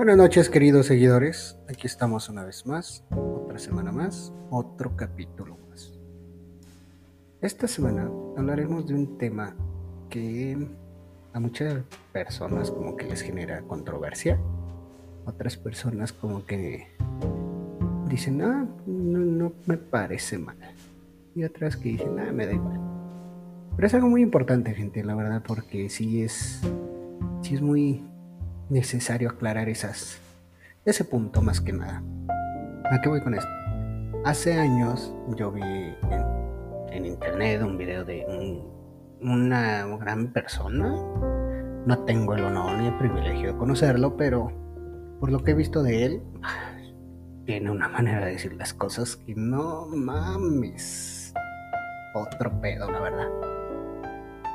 Buenas noches queridos seguidores, aquí estamos una vez más, otra semana más, otro capítulo más. Esta semana hablaremos de un tema que a muchas personas como que les genera controversia, otras personas como que dicen, ah, no, no me parece mal, y otras que dicen, ah, me da igual. Pero es algo muy importante, gente, la verdad, porque sí es, sí es muy necesario aclarar esas, ese punto más que nada. ¿A qué voy con esto? Hace años yo vi en, internet un video de una gran persona. No tengo el honor ni el privilegio de conocerlo, pero por lo que he visto de él, tiene una manera de decir las cosas que no mames. Otro pedo, la verdad.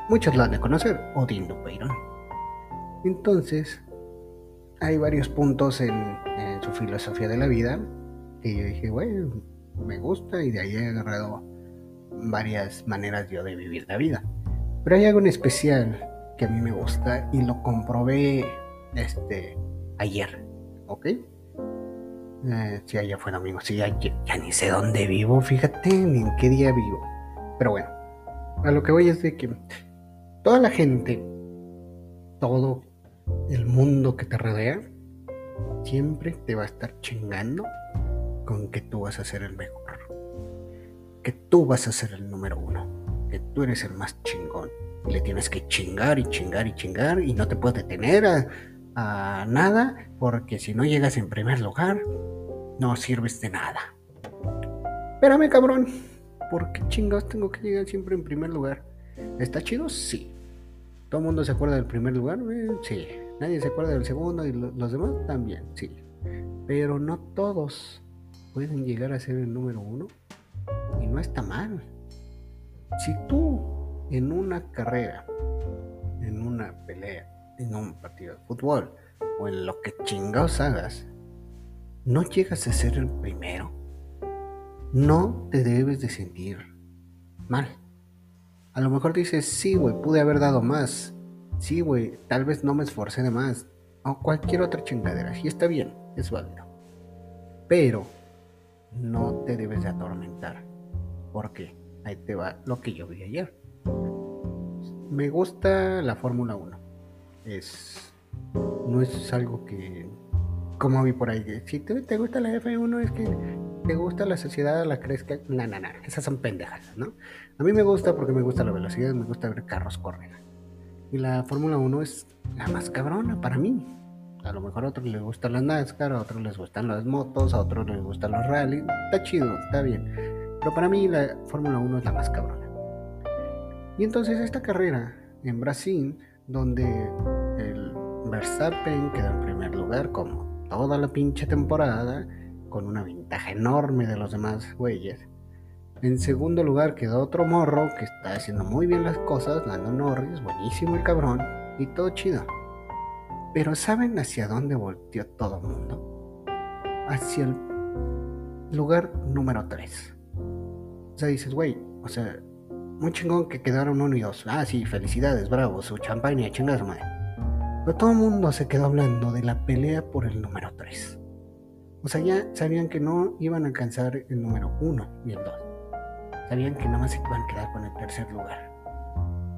Muchos lo han de conocer, Odín Dupeirón. Entonces, hay varios puntos en, su filosofía de la vida que yo dije, bueno, me gusta y de ahí he agarrado varias maneras yo de vivir la vida. Pero hay algo en especial que a mí me gusta y lo comprobé este ayer, ¿ok? Eh, si ayer fue domingo, sí, ya, ya, ni sé dónde vivo, fíjate ni en qué día vivo. Pero bueno, a lo que voy es de que toda la gente, todo el mundo que te rodea siempre te va a estar chingando con que tú vas a ser el mejor. Que tú vas a ser el número uno. Que tú eres el más chingón. Y le tienes que chingar y chingar y chingar y no te puedes detener a, a nada porque si no llegas en primer lugar no sirves de nada. Espérame cabrón. ¿Por qué chingados tengo que llegar siempre en primer lugar? ¿Está chido? Sí. ¿Todo el mundo se acuerda del primer lugar? Sí. ¿Nadie se acuerda del segundo y los demás? También, sí. Pero no todos pueden llegar a ser el número uno. Y no está mal. Si tú en una carrera, en una pelea, en un partido de fútbol o en lo que chingados hagas, no llegas a ser el primero, no te debes de sentir mal. A lo mejor dices, sí, güey, pude haber dado más. Sí, güey, tal vez no me esforcé de más. O cualquier otra chingadera. Sí está bien, es válido. Pero no te debes de atormentar. Porque ahí te va lo que yo vi ayer. Me gusta la Fórmula 1. Es. No es algo que. Como vi por ahí. Si te, te gusta la F1, es que te gusta la sociedad, la que. No, no, no. Esas son pendejas, ¿no? A mí me gusta porque me gusta la velocidad, me gusta ver carros correr. Y la Fórmula 1 es la más cabrona para mí. A lo mejor a otros les gustan las NASCAR, a otros les gustan las motos, a otros les gustan los rally. Está chido, está bien. Pero para mí la Fórmula 1 es la más cabrona. Y entonces esta carrera en Brasil, donde el Verstappen queda en primer lugar como toda la pinche temporada, con una ventaja enorme de los demás güeyes. En segundo lugar quedó otro morro que está haciendo muy bien las cosas, Lando Norris, buenísimo el cabrón, y todo chido. Pero ¿saben hacia dónde volteó todo el mundo? Hacia el lugar número 3. O sea, dices, güey, o sea, muy chingón que quedaron uno y dos. Ah, sí, felicidades, bravo, su champaña, chingas madre. Pero todo el mundo se quedó hablando de la pelea por el número 3. O sea, ya sabían que no iban a alcanzar el número 1 y el 2. Sabían que nada más se iban a quedar con el tercer lugar.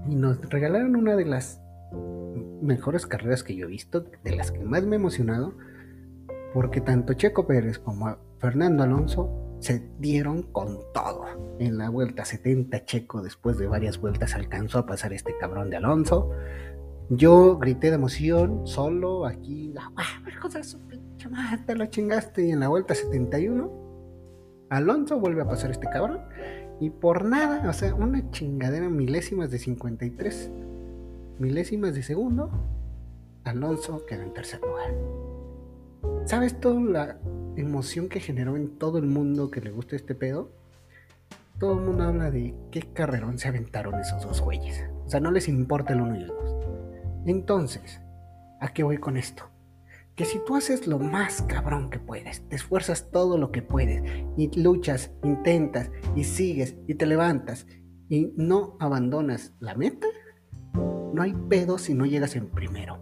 Y nos regalaron una de las mejores carreras que yo he visto, de las que más me he emocionado, porque tanto Checo Pérez como Fernando Alonso se dieron con todo. En la vuelta 70 Checo, después de varias vueltas, alcanzó a pasar este cabrón de Alonso. Yo grité de emoción, solo aquí, ¡ah, cosas te lo chingaste. Y en la vuelta 71, Alonso vuelve a pasar este cabrón. Y por nada, o sea, una chingadera milésimas de 53 milésimas de segundo, Alonso quedó en tercer lugar. ¿Sabes toda la emoción que generó en todo el mundo que le gusta este pedo? Todo el mundo habla de qué carrerón se aventaron esos dos güeyes. O sea, no les importa el uno y el dos. Entonces, ¿a qué voy con esto? que si tú haces lo más cabrón que puedes, te esfuerzas todo lo que puedes y luchas, intentas y sigues y te levantas y no abandonas la meta, no hay pedo si no llegas en primero.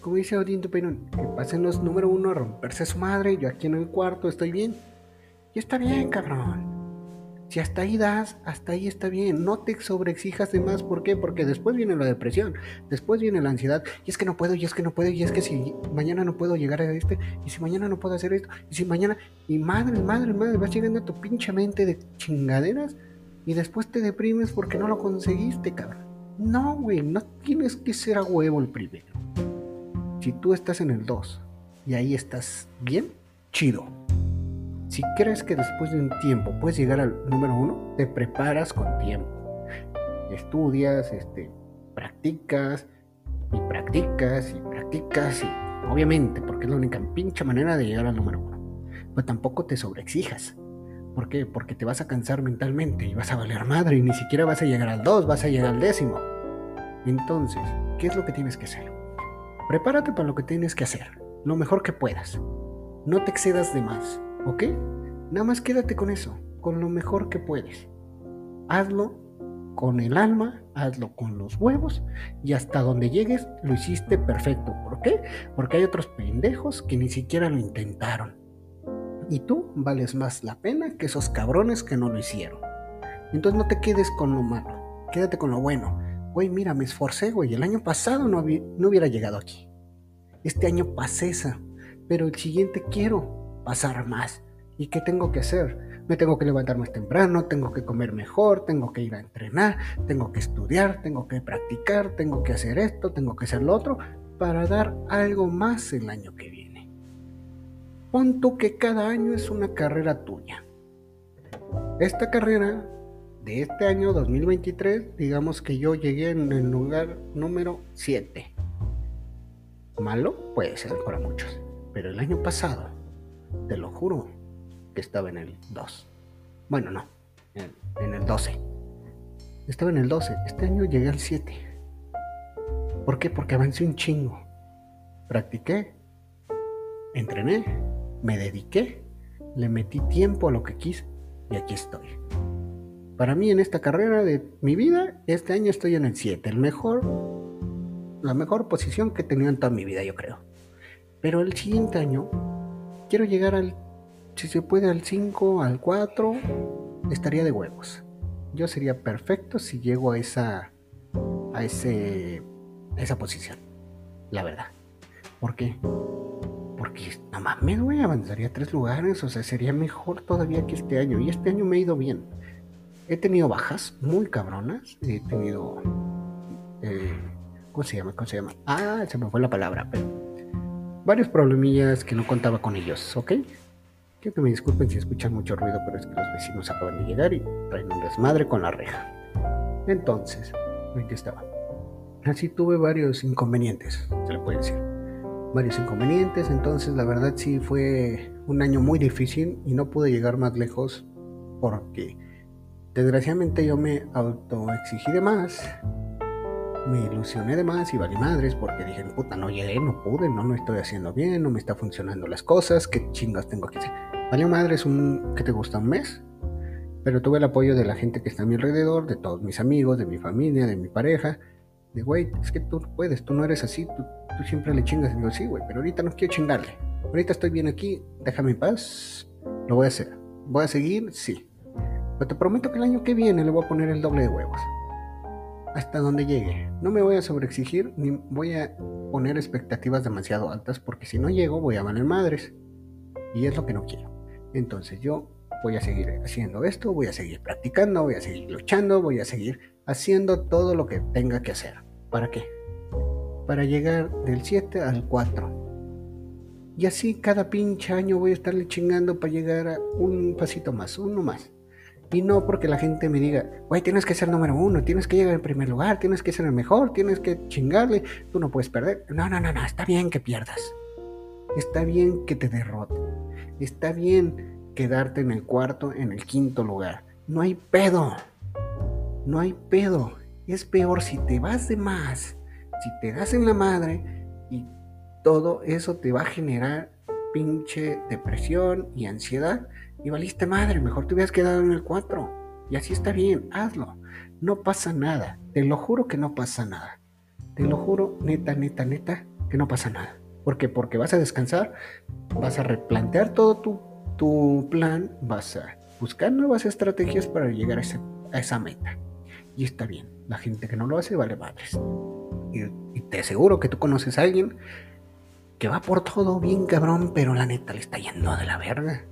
como dice Odín Peinón, que pasen los número uno a romperse su madre, yo aquí en el cuarto estoy bien. Y está bien, cabrón. Si hasta ahí das, hasta ahí está bien. No te sobreexijas de más. ¿Por qué? Porque después viene la depresión, después viene la ansiedad. Y es que no puedo, y es que no puedo, y es que si mañana no puedo llegar a este, y si mañana no puedo hacer esto, y si mañana. Y madre, madre, madre, vas llegando a tu pinche mente de chingaderas y después te deprimes porque no lo conseguiste, cabrón. No, güey, no tienes que ser a huevo el primero. Si tú estás en el 2 y ahí estás bien, chido. Si crees que después de un tiempo puedes llegar al número uno, te preparas con tiempo. Estudias, este, practicas y practicas y practicas y obviamente porque es la única pinche manera de llegar al número uno. Pero tampoco te sobreexijas. ¿Por qué? Porque te vas a cansar mentalmente y vas a valer madre y ni siquiera vas a llegar al 2, vas a llegar al décimo. Entonces, ¿qué es lo que tienes que hacer? Prepárate para lo que tienes que hacer, lo mejor que puedas. No te excedas de más, ¿ok? Nada más quédate con eso, con lo mejor que puedes. Hazlo con el alma, hazlo con los huevos y hasta donde llegues lo hiciste perfecto. ¿Por qué? Porque hay otros pendejos que ni siquiera lo intentaron. Y tú vales más la pena que esos cabrones que no lo hicieron. Entonces no te quedes con lo malo, quédate con lo bueno. Güey, mira, me esforcé, güey. El año pasado no, no hubiera llegado aquí. Este año pasé esa, pero el siguiente quiero pasar más. ¿Y qué tengo que hacer? Me tengo que levantar más temprano, tengo que comer mejor, tengo que ir a entrenar, tengo que estudiar, tengo que practicar, tengo que hacer esto, tengo que hacer lo otro, para dar algo más el año que viene. Pon tú que cada año es una carrera tuya. Esta carrera de este año 2023, digamos que yo llegué en el lugar número 7. Malo puede ser para muchos, pero el año pasado, te lo juro, que estaba en el 2. Bueno, no, en, el 12. Estaba en el 12. Este año llegué al 7. ¿Por qué? Porque avancé un chingo. Practiqué, entrené, me dediqué, le metí tiempo a lo que quise y aquí estoy. Para mí en esta carrera de mi vida, este año estoy en el 7, el mejor, la mejor posición que he tenido en toda mi vida, yo creo. Pero el siguiente año quiero llegar al, si se puede, al 5, al 4, estaría de huevos. Yo sería perfecto si llego a esa, a ese, a esa posición, la verdad. ¿Por qué? Porque no mames, güey, avanzaría tres lugares. O sea, sería mejor todavía que este año. Y este año me ha ido bien. He tenido bajas muy cabronas. He tenido. Eh, ¿Cómo se llama? ¿Cómo se llama? Ah, se me fue la palabra. Pero varios problemillas que no contaba con ellos, ¿ok? Quiero que me disculpen si escuchan mucho ruido, pero es que los vecinos acaban de llegar y traen un desmadre con la reja. Entonces, aquí estaba. Así tuve varios inconvenientes, se le puede decir varios inconvenientes, entonces la verdad sí fue un año muy difícil y no pude llegar más lejos porque desgraciadamente yo me autoexigí de más, me ilusioné de más y valí madres porque dije, puta, no llegué, no pude, no, no estoy haciendo bien, no me está funcionando las cosas, qué chingas tengo que hacer. Valió madres un, ¿qué te gusta? Un mes, pero tuve el apoyo de la gente que está a mi alrededor, de todos mis amigos, de mi familia, de mi pareja, de güey, es que tú puedes, tú no eres así, tú tú siempre le chingas. Y digo, sí, güey, pero ahorita no quiero chingarle. Ahorita estoy bien aquí, déjame en paz. Lo voy a hacer. ¿Voy a seguir? Sí. Pero te prometo que el año que viene le voy a poner el doble de huevos. Hasta donde llegue. No me voy a sobreexigir ni voy a poner expectativas demasiado altas porque si no llego voy a valer madres. Y es lo que no quiero. Entonces yo voy a seguir haciendo esto, voy a seguir practicando, voy a seguir luchando, voy a seguir haciendo todo lo que tenga que hacer. ¿Para qué? para llegar del 7 al 4. Y así cada pinche año voy a estarle chingando para llegar a un pasito más, uno más. Y no porque la gente me diga, güey, tienes que ser número uno, tienes que llegar en primer lugar, tienes que ser el mejor, tienes que chingarle, tú no puedes perder. No, no, no, no, está bien que pierdas. Está bien que te derroten. Está bien quedarte en el cuarto, en el quinto lugar. No hay pedo. No hay pedo. Es peor si te vas de más si te das en la madre y todo eso te va a generar pinche depresión y ansiedad y valiste madre, mejor te hubieras quedado en el 4 y así está bien, hazlo, no pasa nada, te lo juro que no pasa nada, te lo juro, neta, neta, neta, que no pasa nada. ¿Por qué? Porque vas a descansar, vas a replantear todo tu, tu plan, vas a buscar nuevas estrategias para llegar a, esa meta. Y está bien, la gente que no lo hace vale madres. Y te aseguro que tú conoces a alguien que va por todo bien cabrón, pero la neta le está yendo de la verga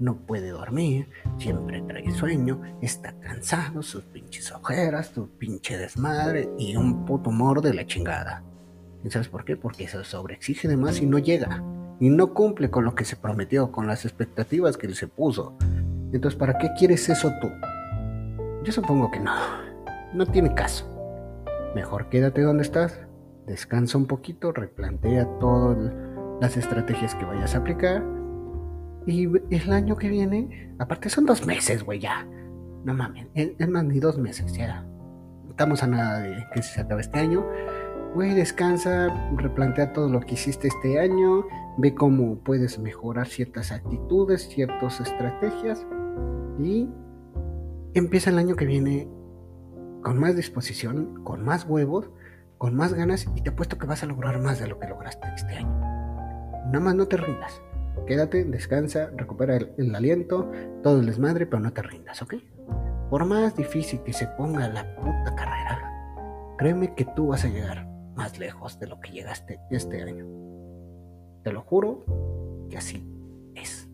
no puede dormir, siempre trae sueño, está cansado, sus pinches ojeras, su pinche desmadre y un puto humor de la chingada. ¿Y sabes por qué? Porque se sobreexige de más y no llega. Y no cumple con lo que se prometió, con las expectativas que él se puso. Entonces, ¿para qué quieres eso tú? Yo supongo que no. No tiene caso. Mejor quédate donde estás, descansa un poquito, replantea todas las estrategias que vayas a aplicar y el año que viene, aparte son dos meses, güey, ya. No mames, es más, ni dos meses, ya. Estamos a nada de que se acabe este año. Güey, descansa, replantea todo lo que hiciste este año, ve cómo puedes mejorar ciertas actitudes, ciertas estrategias y empieza el año que viene con más disposición, con más huevos, con más ganas y te apuesto que vas a lograr más de lo que lograste este año. Nada más no te rindas. Quédate, descansa, recupera el, aliento, todo el desmadre, pero no te rindas, ¿ok? Por más difícil que se ponga la puta carrera, créeme que tú vas a llegar más lejos de lo que llegaste este año. Te lo juro que así es.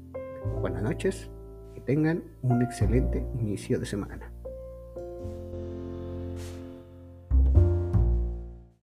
Buenas noches, que tengan un excelente inicio de semana.